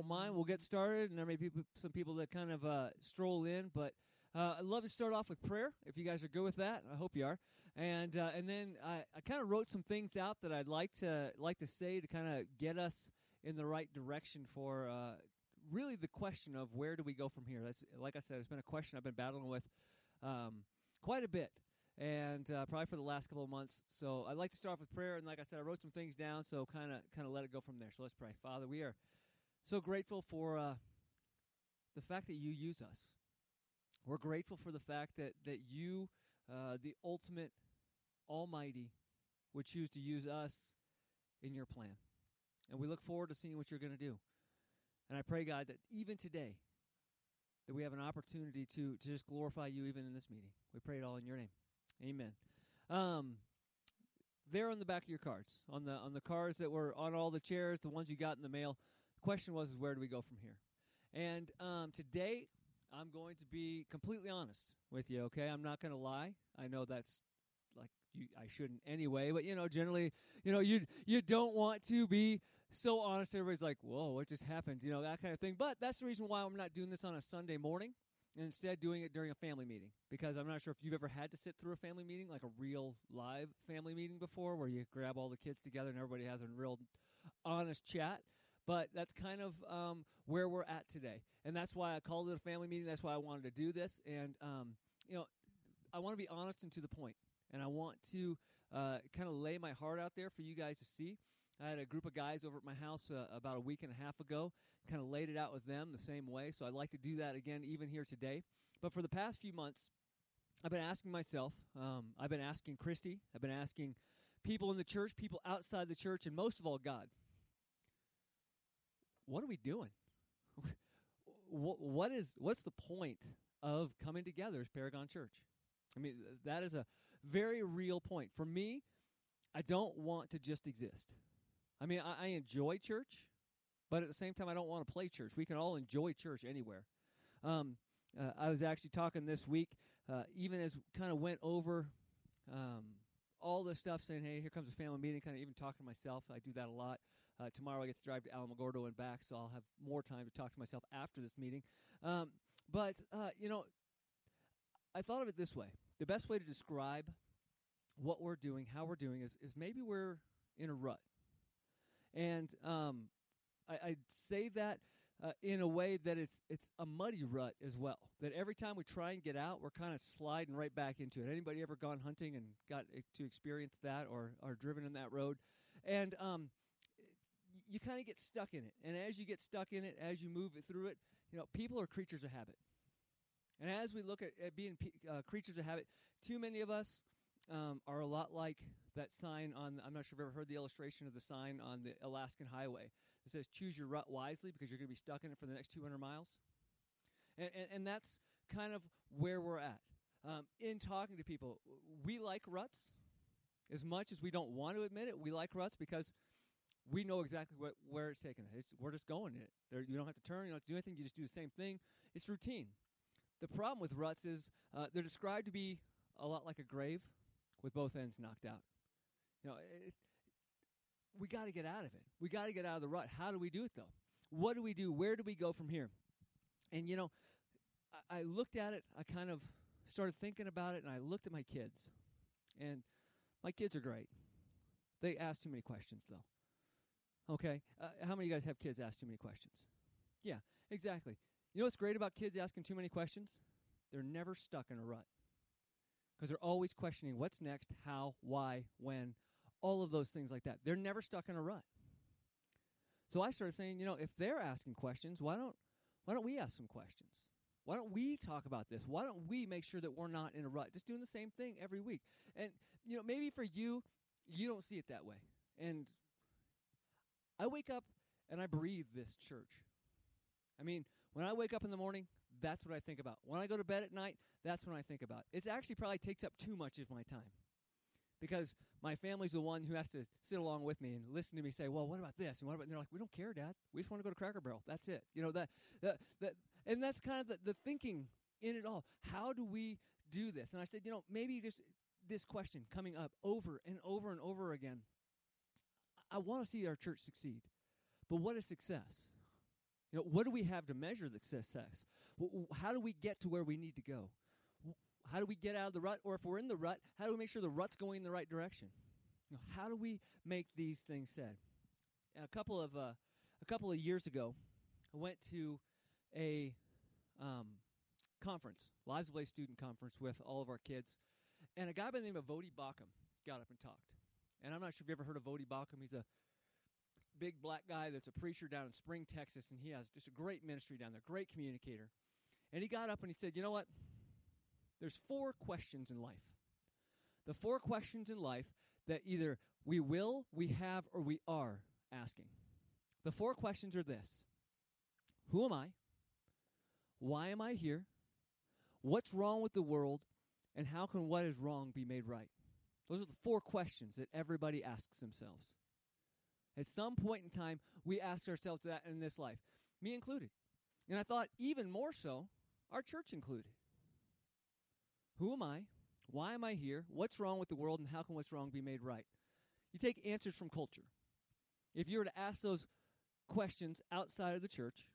don't mind, we'll get started, and there may be some people that kind of uh, stroll in, but uh, I'd love to start off with prayer, if you guys are good with that. I hope you are. And uh, and then I, I kind of wrote some things out that I'd like to like to say to kind of get us in the right direction for uh, really the question of where do we go from here. That's like I said, it's been a question I've been battling with um, quite a bit and uh, probably for the last couple of months. So I'd like to start off with prayer, and like I said, I wrote some things down, so kind of kind of let it go from there. So let's pray. Father, we are so grateful for uh, the fact that you use us. We're grateful for the fact that that you, uh, the ultimate Almighty, would choose to use us in your plan, and we look forward to seeing what you're going to do. And I pray, God, that even today, that we have an opportunity to to just glorify you even in this meeting. We pray it all in your name. Amen. Um, there on the back of your cards, on the on the cards that were on all the chairs, the ones you got in the mail. The question was, is where do we go from here? And um, today, I'm going to be completely honest with you. Okay, I'm not going to lie. I know that's like you, I shouldn't anyway, but you know, generally, you know, you you don't want to be so honest. Everybody's like, "Whoa, what just happened?" You know, that kind of thing. But that's the reason why I'm not doing this on a Sunday morning and instead doing it during a family meeting because I'm not sure if you've ever had to sit through a family meeting, like a real live family meeting before, where you grab all the kids together and everybody has a real honest chat. But that's kind of um, where we're at today, and that's why I called it a family meeting. That's why I wanted to do this, and um, you know, I want to be honest and to the point, and I want to uh, kind of lay my heart out there for you guys to see. I had a group of guys over at my house uh, about a week and a half ago, kind of laid it out with them the same way. So I'd like to do that again, even here today. But for the past few months, I've been asking myself, um, I've been asking Christy, I've been asking people in the church, people outside the church, and most of all, God, what are we doing? what is what's the point of coming together as Paragon Church? I mean, that is a very real point for me. I don't want to just exist. I mean, I, I enjoy church, but at the same time, I don't want to play church. We can all enjoy church anywhere. Um, uh, I was actually talking this week, uh, even as kind of went over um, all this stuff, saying, "Hey, here comes a family meeting." Kind of even talking to myself. I do that a lot. Uh, tomorrow, I get to drive to Alamogordo and back, so I'll have more time to talk to myself after this meeting. Um, but uh, you know, I thought of it this way: the best way to describe what we're doing, how we're doing, is is maybe we're in a rut. And um, I, I say that uh, in a way that it's it's a muddy rut as well. That every time we try and get out, we're kind of sliding right back into it. Anybody ever gone hunting and got to experience that, or or driven in that road? And um, you kind of get stuck in it. And as you get stuck in it, as you move it through it, you know, people are creatures of habit. And as we look at, at being uh, creatures of habit, too many of us um, are a lot like that sign on, I'm not sure if you've ever heard the illustration of the sign on the Alaskan Highway that says, choose your rut wisely because you're going to be stuck in it for the next 200 miles. And, and, and that's kind of where we're at. Um, in talking to people, we like ruts as much as we don't want to admit it. We like ruts because we know exactly what, where it's taking us. we're just going in it. There, you don't have to turn, you don't have to do anything, you just do the same thing. It's routine. The problem with ruts is uh, they're described to be a lot like a grave with both ends knocked out. You know, it, we got to get out of it. We got to get out of the rut. How do we do it though? What do we do? Where do we go from here? And you know, I, I looked at it. I kind of started thinking about it, and I looked at my kids. And my kids are great. They ask too many questions though. Okay, uh, how many of you guys have kids ask too many questions? Yeah, exactly. You know what's great about kids asking too many questions? They're never stuck in a rut because they're always questioning what's next, how, why, when, all of those things like that. They're never stuck in a rut. So I started saying, you know, if they're asking questions, why don't why don't we ask some questions? Why don't we talk about this? Why don't we make sure that we're not in a rut, just doing the same thing every week? And you know, maybe for you, you don't see it that way. And I wake up and I breathe this church. I mean, when I wake up in the morning, that's what I think about. When I go to bed at night, that's when I think about. It actually probably takes up too much of my time. Because my family's the one who has to sit along with me and listen to me say, "Well, what about this?" and what about? And they're like, "We don't care, Dad. We just want to go to Cracker Barrel. That's it." You know that that that, and that's kind of the, the thinking in it all. How do we do this? And I said, you know, maybe just this question coming up over and over and over again. I want to see our church succeed, but what is success? You know, what do we have to measure the success? How do we get to where we need to go? How do we get out of the rut? Or if we're in the rut, how do we make sure the rut's going in the right direction? You know, how do we make these things said? A couple of uh, a couple of years ago, I went to a um, conference, Lives of Way student conference, with all of our kids, and a guy by the name of Voddie Baucham got up and talked. And I'm not sure if you ever heard of Voddie Baucham. He's a big black guy that's a preacher down in Spring, Texas, and he has just a great ministry down there, great communicator. And he got up and he said, You know what? There's four questions in life. The four questions in life that either we will, we have, or we are asking. The four questions are this Who am I? Why am I here? What's wrong with the world? And how can what is wrong be made right? Those are the four questions that everybody asks themselves. At some point in time, we ask ourselves that in this life, me included. And I thought, even more so, our church included. Who am I? Why am I here? What's wrong with the world? And how can what's wrong be made right? You take answers from culture. If you were to ask those questions outside of the church,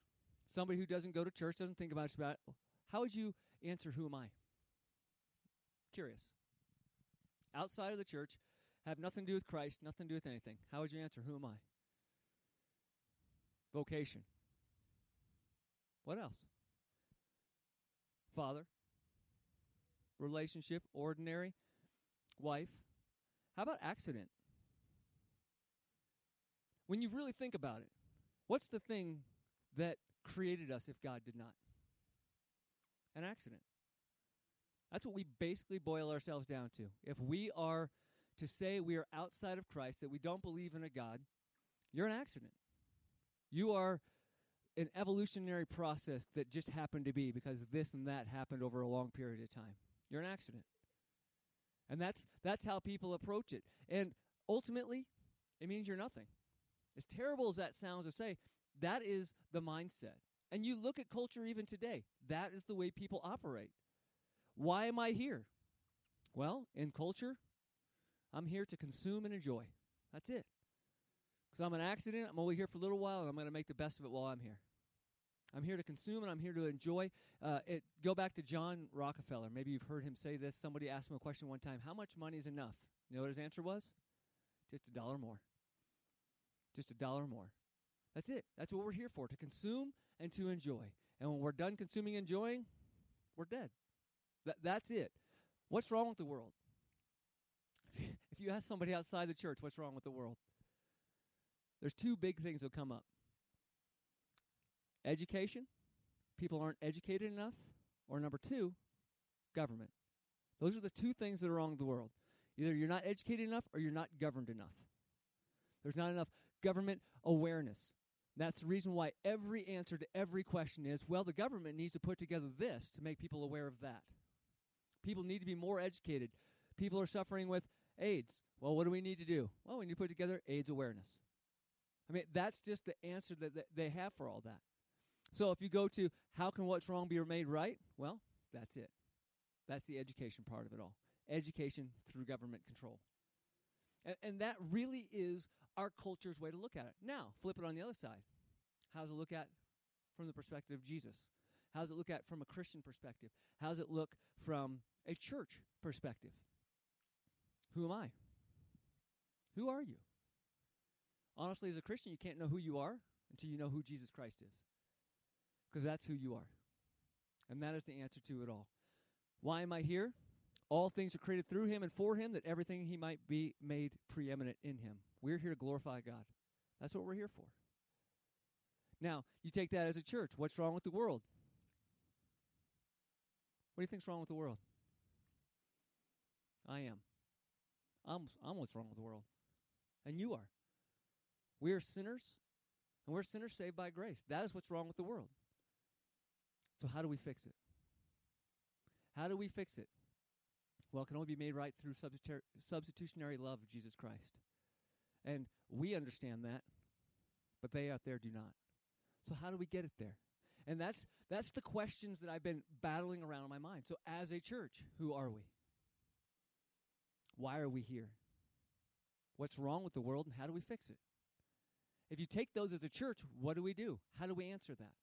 somebody who doesn't go to church, doesn't think about it, how would you answer, Who am I? Curious. Outside of the church, have nothing to do with Christ, nothing to do with anything. How would you answer, Who am I? Vocation. What else? Father. Relationship. Ordinary. Wife. How about accident? When you really think about it, what's the thing that created us if God did not? An accident. That's what we basically boil ourselves down to. If we are to say we are outside of Christ, that we don't believe in a God, you're an accident. You are an evolutionary process that just happened to be because this and that happened over a long period of time. You're an accident. And that's that's how people approach it. And ultimately, it means you're nothing. As terrible as that sounds to say, that is the mindset. And you look at culture even today, that is the way people operate. Why am I here? Well, in culture, I'm here to consume and enjoy. That's it. Because I'm an accident, I'm only here for a little while, and I'm going to make the best of it while I'm here. I'm here to consume and I'm here to enjoy. Uh, it, go back to John Rockefeller. Maybe you've heard him say this. Somebody asked him a question one time How much money is enough? You know what his answer was? Just a dollar more. Just a dollar more. That's it. That's what we're here for to consume and to enjoy. And when we're done consuming and enjoying, we're dead. That, that's it. What's wrong with the world? If you ask somebody outside the church, what's wrong with the world? There's two big things that come up education, people aren't educated enough, or number two, government. Those are the two things that are wrong with the world. Either you're not educated enough or you're not governed enough. There's not enough government awareness. That's the reason why every answer to every question is well, the government needs to put together this to make people aware of that. People need to be more educated. People are suffering with AIDS. Well, what do we need to do? Well, we need to put together AIDS awareness. I mean, that's just the answer that they have for all that. So if you go to how can what's wrong be made right? Well, that's it. That's the education part of it all. Education through government control. And, and that really is our culture's way to look at it. Now, flip it on the other side. How does it look at from the perspective of Jesus? How does it look at from a Christian perspective? How does it look from a church perspective? Who am I? Who are you? Honestly, as a Christian, you can't know who you are until you know who Jesus Christ is. Because that's who you are. And that is the answer to it all. Why am I here? All things are created through him and for him, that everything he might be made preeminent in him. We're here to glorify God. That's what we're here for. Now, you take that as a church. What's wrong with the world? What do you think's wrong with the world? I am. I'm, I'm what's wrong with the world. And you are. We are sinners, and we're sinners saved by grace. That is what's wrong with the world. So, how do we fix it? How do we fix it? Well, it can only be made right through substitutionary love of Jesus Christ. And we understand that, but they out there do not. So, how do we get it there? And that's, that's the questions that I've been battling around in my mind. So, as a church, who are we? Why are we here? What's wrong with the world, and how do we fix it? if you take those as a church, what do we do? How do we answer that?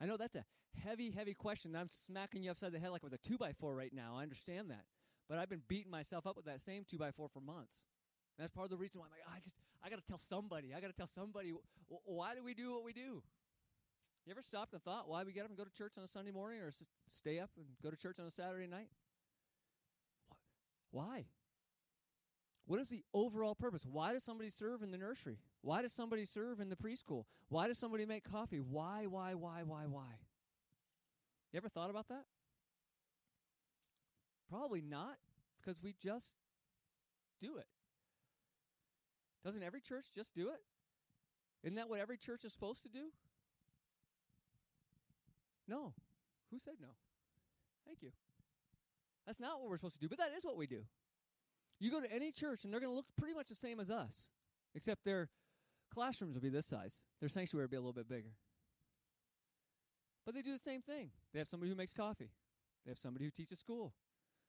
I know that's a heavy, heavy question. I'm smacking you upside the head like with a two by four right now. I understand that. But I've been beating myself up with that same two by four for months. And that's part of the reason why I'm like, ah, I just, I got to tell somebody. I got to tell somebody, why do we do what we do? You ever stopped and thought why we get up and go to church on a Sunday morning or stay up and go to church on a Saturday night? Why? What is the overall purpose? Why does somebody serve in the nursery? Why does somebody serve in the preschool? Why does somebody make coffee? Why, why, why, why, why? You ever thought about that? Probably not, because we just do it. Doesn't every church just do it? Isn't that what every church is supposed to do? No. Who said no? Thank you. That's not what we're supposed to do, but that is what we do. You go to any church and they're going to look pretty much the same as us, except their classrooms will be this size. Their sanctuary will be a little bit bigger. But they do the same thing. They have somebody who makes coffee. They have somebody who teaches school.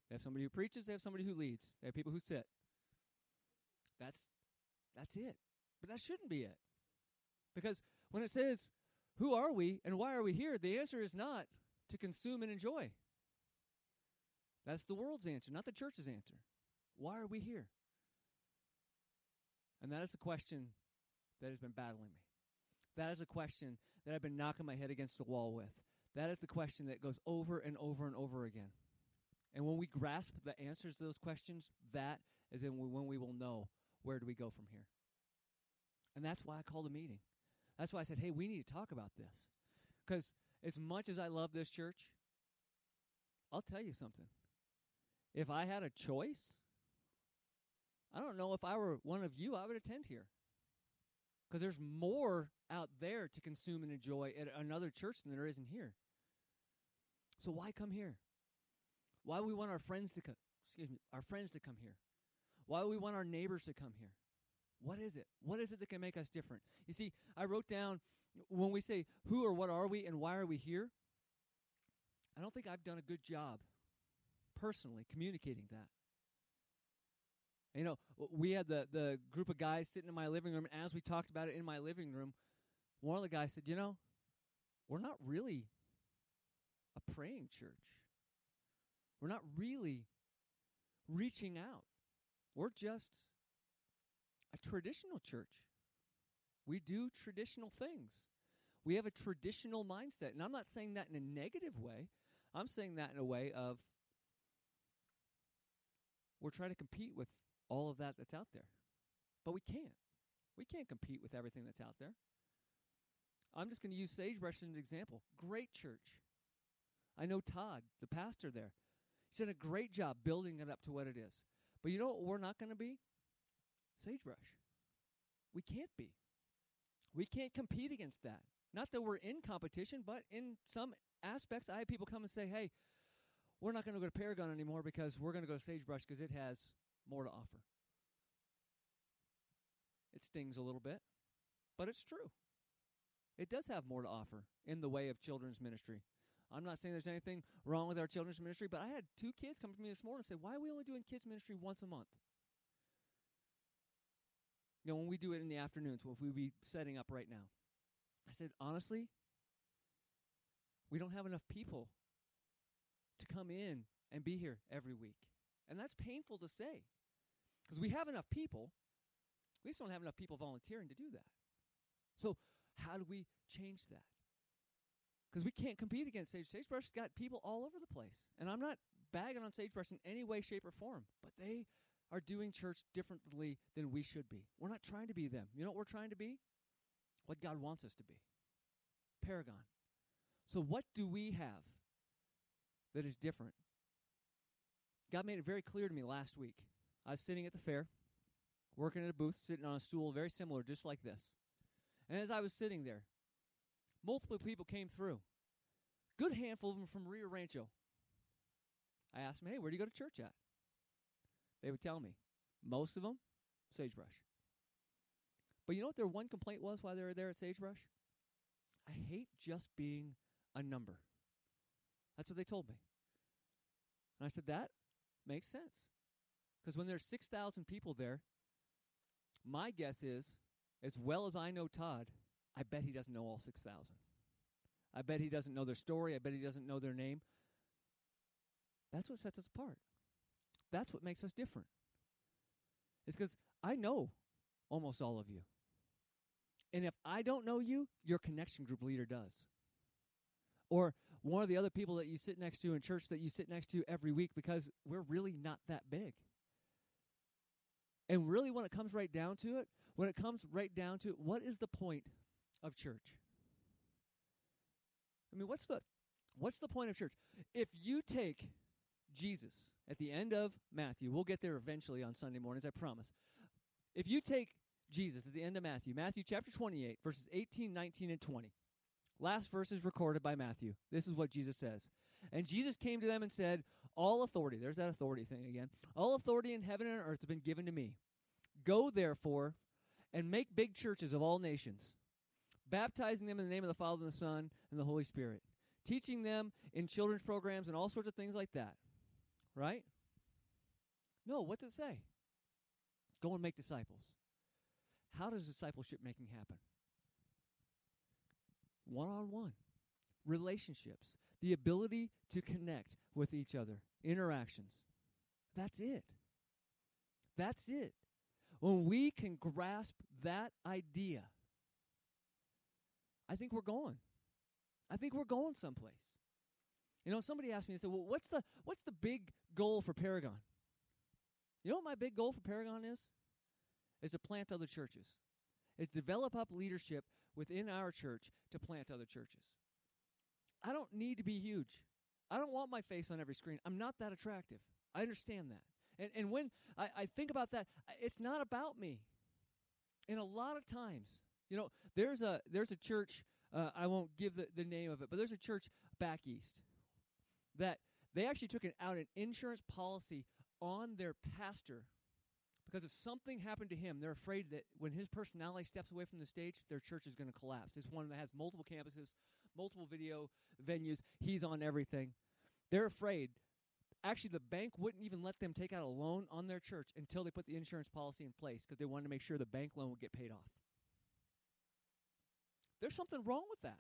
They have somebody who preaches. They have somebody who leads. They have people who sit. That's that's it. But that shouldn't be it. Because when it says, "Who are we and why are we here?" the answer is not to consume and enjoy. That's the world's answer, not the church's answer. Why are we here? And that is a question that has been battling me. That is a question that I've been knocking my head against the wall with. That is the question that goes over and over and over again. And when we grasp the answers to those questions, that is when we will know where do we go from here. And that's why I called a meeting. That's why I said, hey, we need to talk about this. Because as much as I love this church, I'll tell you something. If I had a choice, I don't know if I were one of you, I would attend here. Because there's more out there to consume and enjoy at another church than there is in here. So why come here? Why we want our friends to come excuse me, our friends to come here? Why we want our neighbors to come here? What is it? What is it that can make us different? You see, I wrote down when we say who or what are we and why are we here? I don't think I've done a good job personally communicating that. You know, we had the, the group of guys sitting in my living room, and as we talked about it in my living room, one of the guys said, You know, we're not really a praying church. We're not really reaching out. We're just a traditional church. We do traditional things. We have a traditional mindset. And I'm not saying that in a negative way. I'm saying that in a way of we're trying to compete with all of that that's out there. But we can't. We can't compete with everything that's out there. I'm just going to use Sagebrush as an example. Great church. I know Todd, the pastor there. He's done a great job building it up to what it is. But you know what we're not going to be? Sagebrush. We can't be. We can't compete against that. Not that we're in competition, but in some aspects, I have people come and say, hey, we're not going to go to Paragon anymore because we're going to go to Sagebrush because it has more to offer. It stings a little bit, but it's true. It does have more to offer in the way of children's ministry. I'm not saying there's anything wrong with our children's ministry, but I had two kids come to me this morning and say, Why are we only doing kids' ministry once a month? You know, when we do it in the afternoons, what we be setting up right now? I said, honestly, we don't have enough people to come in and be here every week. And that's painful to say. Because we have enough people, we just don't have enough people volunteering to do that. So, how do we change that? Because we can't compete against Sage. Sagebrush's got people all over the place. And I'm not bagging on Sagebrush in any way, shape, or form, but they are doing church differently than we should be. We're not trying to be them. You know what we're trying to be? What God wants us to be. Paragon. So, what do we have that is different? God made it very clear to me last week. I was sitting at the fair, working at a booth, sitting on a stool very similar, just like this. And as I was sitting there, multiple people came through. Good handful of them from Rio Rancho. I asked them, hey, where do you go to church at? They would tell me. Most of them, sagebrush. But you know what their one complaint was while they were there at sagebrush? I hate just being a number. That's what they told me. And I said, that makes sense. Because when there's 6,000 people there, my guess is as well as I know Todd, I bet he doesn't know all 6,000. I bet he doesn't know their story. I bet he doesn't know their name. That's what sets us apart. That's what makes us different. It's because I know almost all of you. And if I don't know you, your connection group leader does. Or one of the other people that you sit next to in church that you sit next to every week because we're really not that big. And really, when it comes right down to it, when it comes right down to it, what is the point of church? I mean, what's the what's the point of church? If you take Jesus at the end of Matthew, we'll get there eventually on Sunday mornings, I promise. If you take Jesus at the end of Matthew, Matthew chapter 28, verses 18, 19, and 20. Last verse is recorded by Matthew. This is what Jesus says. And Jesus came to them and said, All authority, there's that authority thing again. All authority in heaven and earth has been given to me. Go therefore and make big churches of all nations, baptizing them in the name of the Father and the Son and the Holy Spirit, teaching them in children's programs and all sorts of things like that. Right? No, what's it say? Go and make disciples. How does discipleship making happen? One on one, relationships, the ability to connect with each other, interactions. That's it. That's it. When we can grasp that idea, I think we're going. I think we're going someplace. You know, somebody asked me, they said, Well, what's the what's the big goal for Paragon? You know what my big goal for Paragon is? Is to plant other churches. Is develop up leadership within our church to plant other churches. I don't need to be huge. I don't want my face on every screen. I'm not that attractive. I understand that. And, and when I, I think about that, it's not about me. And a lot of times, you know, there's a there's a church. Uh, I won't give the, the name of it, but there's a church back east that they actually took an, out an insurance policy on their pastor because if something happened to him, they're afraid that when his personality steps away from the stage, their church is going to collapse. It's one that has multiple campuses, multiple video venues. He's on everything. They're afraid Actually, the bank wouldn't even let them take out a loan on their church until they put the insurance policy in place because they wanted to make sure the bank loan would get paid off. There's something wrong with that.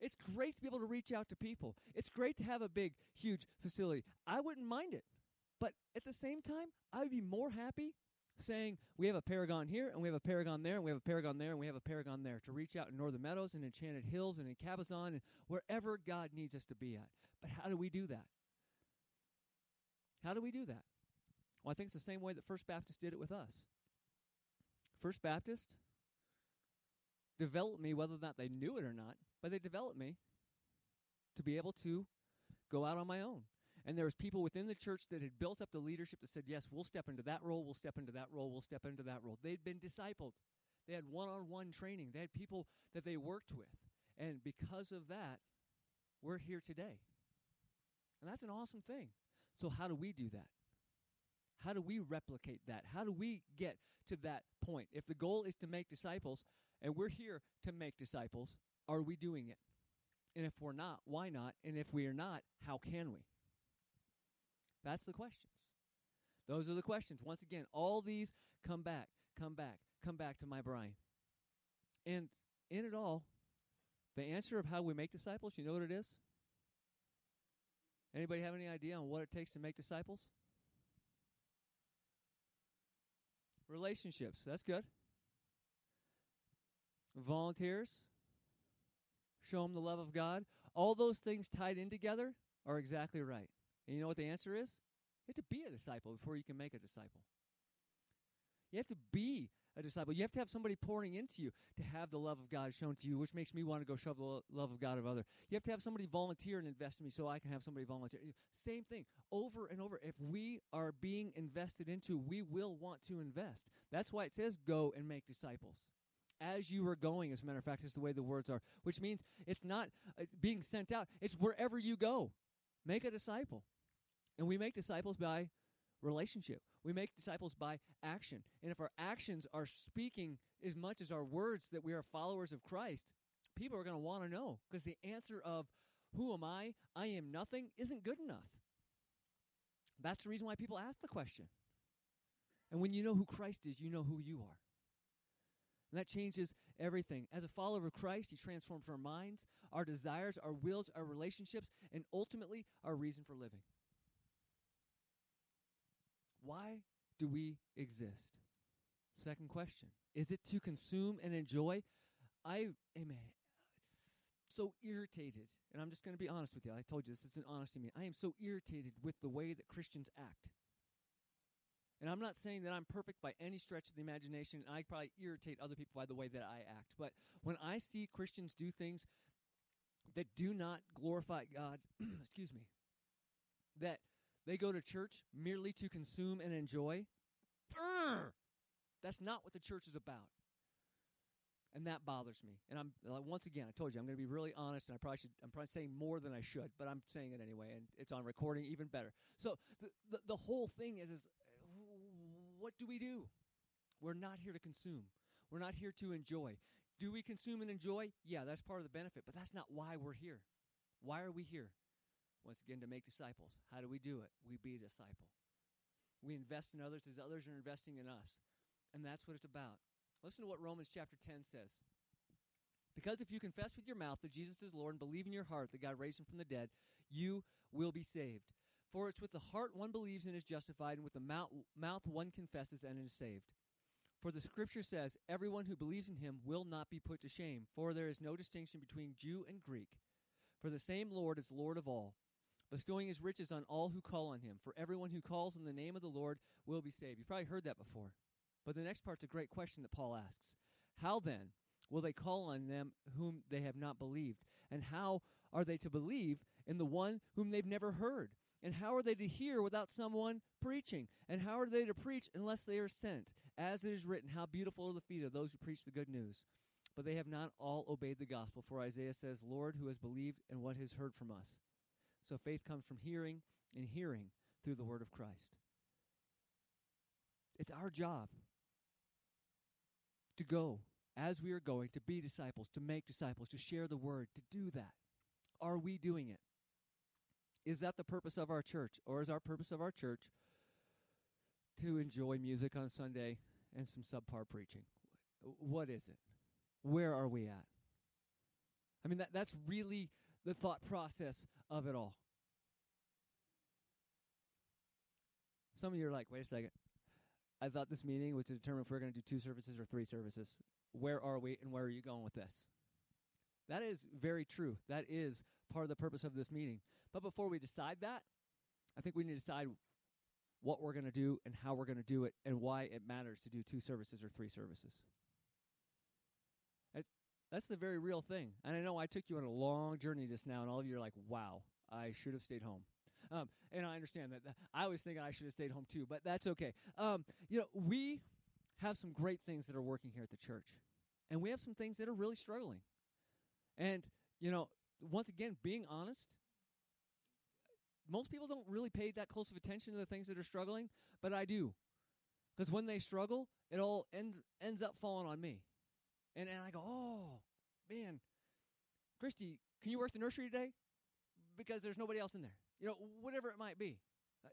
It's great to be able to reach out to people. It's great to have a big, huge facility. I wouldn't mind it. But at the same time, I would be more happy saying we have a paragon here and we have a paragon there and we have a paragon there and we have a paragon there to reach out in Northern Meadows and Enchanted Hills and in Cabezon and wherever God needs us to be at. But how do we do that? How do we do that? Well, I think it's the same way that First Baptist did it with us. First Baptist developed me, whether or not they knew it or not, but they developed me to be able to go out on my own. And there was people within the church that had built up the leadership that said, yes, we'll step into that role, we'll step into that role, we'll step into that role. They'd been discipled. They had one-on-one training. They had people that they worked with. And because of that, we're here today. And that's an awesome thing. So how do we do that? How do we replicate that? How do we get to that point? If the goal is to make disciples, and we're here to make disciples, are we doing it? And if we're not, why not? And if we are not, how can we? That's the questions. Those are the questions. Once again, all these come back, come back, come back to my Brian. And in it all, the answer of how we make disciples, you know what it is? Anybody have any idea on what it takes to make disciples? Relationships. That's good. Volunteers. Show them the love of God. All those things tied in together are exactly right. And you know what the answer is? You have to be a disciple before you can make a disciple. You have to be a disciple. You have to have somebody pouring into you to have the love of God shown to you, which makes me want to go show the love of God of other. You have to have somebody volunteer and invest in me so I can have somebody volunteer. Same thing over and over. If we are being invested into, we will want to invest. That's why it says go and make disciples. As you are going, as a matter of fact, is the way the words are, which means it's not uh, being sent out, it's wherever you go. Make a disciple. And we make disciples by relationship. We make disciples by action. And if our actions are speaking as much as our words that we are followers of Christ, people are going to want to know because the answer of, Who am I? I am nothing, isn't good enough. That's the reason why people ask the question. And when you know who Christ is, you know who you are. And that changes everything. As a follower of Christ, He transforms our minds, our desires, our wills, our relationships, and ultimately our reason for living. Why do we exist? Second question Is it to consume and enjoy? I am so irritated, and I'm just going to be honest with you. I told you this is an honesty meeting. I am so irritated with the way that Christians act. And I'm not saying that I'm perfect by any stretch of the imagination. And I probably irritate other people by the way that I act. But when I see Christians do things that do not glorify God, excuse me, that they go to church merely to consume and enjoy, that's not what the church is about. And that bothers me. And I'm once again, I told you I'm going to be really honest, and I probably should. I'm probably saying more than I should, but I'm saying it anyway, and it's on recording, even better. So the the, the whole thing is is what do we do? We're not here to consume. We're not here to enjoy. Do we consume and enjoy? Yeah, that's part of the benefit, but that's not why we're here. Why are we here? Once again, to make disciples. How do we do it? We be a disciple. We invest in others as others are investing in us. And that's what it's about. Listen to what Romans chapter 10 says. Because if you confess with your mouth that Jesus is Lord and believe in your heart that God raised him from the dead, you will be saved. For it's with the heart one believes and is justified, and with the mouth, mouth one confesses and is saved. For the scripture says, Everyone who believes in him will not be put to shame, for there is no distinction between Jew and Greek. For the same Lord is Lord of all, bestowing his riches on all who call on him. For everyone who calls on the name of the Lord will be saved. You've probably heard that before. But the next part's a great question that Paul asks How then will they call on them whom they have not believed? And how are they to believe in the one whom they've never heard? And how are they to hear without someone preaching? And how are they to preach unless they are sent? As it is written, How beautiful are the feet of those who preach the good news. But they have not all obeyed the gospel. For Isaiah says, Lord, who has believed and what has heard from us? So faith comes from hearing, and hearing through the word of Christ. It's our job to go as we are going, to be disciples, to make disciples, to share the word, to do that. Are we doing it? Is that the purpose of our church? Or is our purpose of our church to enjoy music on Sunday and some subpar preaching? What is it? Where are we at? I mean, that, that's really the thought process of it all. Some of you are like, wait a second. I thought this meeting was to determine if we're going to do two services or three services. Where are we and where are you going with this? That is very true. That is part of the purpose of this meeting. But before we decide that, I think we need to decide what we're going to do and how we're going to do it and why it matters to do two services or three services. That's the very real thing. And I know I took you on a long journey just now, and all of you are like, wow, I should have stayed home. Um, and I understand that. I was thinking I should have stayed home too, but that's okay. Um, you know, we have some great things that are working here at the church, and we have some things that are really struggling. And, you know, once again, being honest, most people don't really pay that close of attention to the things that are struggling, but I do. Because when they struggle, it all end, ends up falling on me. And, and I go, oh, man, Christy, can you work the nursery today? Because there's nobody else in there. You know, whatever it might be. Uh,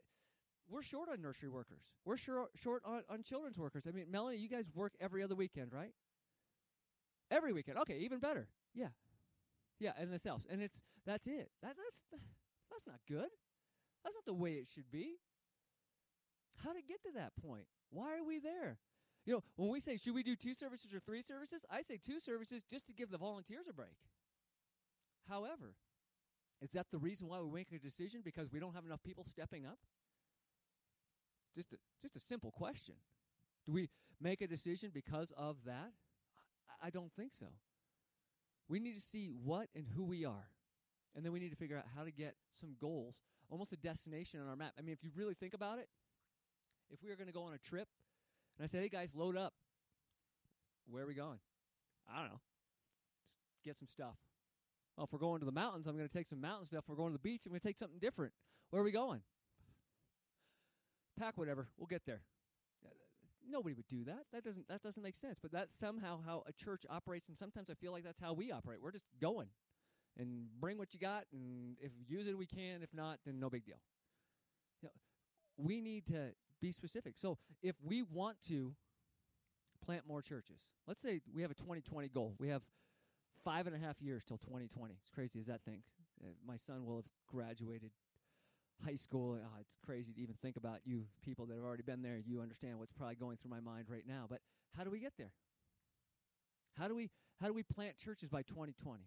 we're short on nursery workers. We're short, short on, on children's workers. I mean, Melanie, you guys work every other weekend, right? Every weekend. Okay, even better. Yeah. Yeah, and the selves. And it's that's it. That that's that's not good. That's not the way it should be. How to get to that point? Why are we there? You know, when we say should we do two services or three services, I say two services just to give the volunteers a break. However, is that the reason why we make a decision because we don't have enough people stepping up? Just a, just a simple question. Do we make a decision because of that? I, I don't think so. We need to see what and who we are. And then we need to figure out how to get some goals, almost a destination on our map. I mean, if you really think about it, if we were going to go on a trip and I said, hey guys, load up, where are we going? I don't know. Just get some stuff. Well, if we're going to the mountains, I'm going to take some mountain stuff. If we're going to the beach, I'm going to take something different. Where are we going? Pack whatever. We'll get there. Nobody would do that. That doesn't that doesn't make sense. But that's somehow how a church operates, and sometimes I feel like that's how we operate. We're just going and bring what you got, and if use it, we can. If not, then no big deal. You know, we need to be specific. So if we want to plant more churches. Let's say we have a 2020 goal. We have five and a half years till 2020. It's crazy as that thing. Uh, my son will have graduated high school. Oh, it's crazy to even think about you people that have already been there. You understand what's probably going through my mind right now. But how do we get there? How do we how do we plant churches by 2020?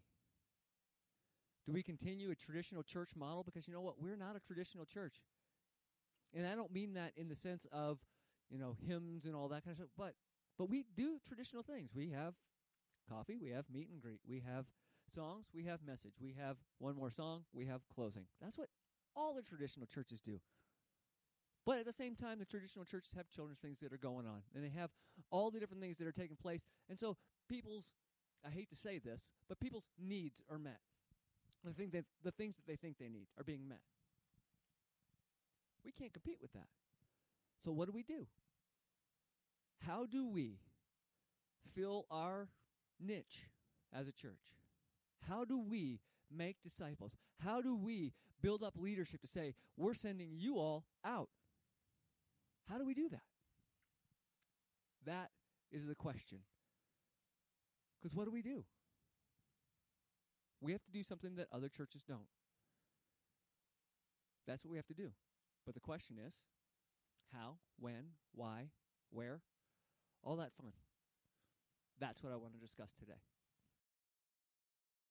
Do we continue a traditional church model? Because you know what? We're not a traditional church. And I don't mean that in the sense of, you know, hymns and all that kind of stuff, but but we do traditional things. We have coffee, we have meet and greet, we have songs, we have message, we have one more song, we have closing. That's what all the traditional churches do. But at the same time, the traditional churches have children's things that are going on, and they have all the different things that are taking place. And so people's, I hate to say this, but people's needs are met. The, thing that, the things that they think they need are being met. We can't compete with that. So what do we do? How do we fill our niche as a church? How do we make disciples? How do we build up leadership to say, we're sending you all out? How do we do that? That is the question. Because what do we do? We have to do something that other churches don't. That's what we have to do. But the question is how, when, why, where? All that fun. That's what I want to discuss today.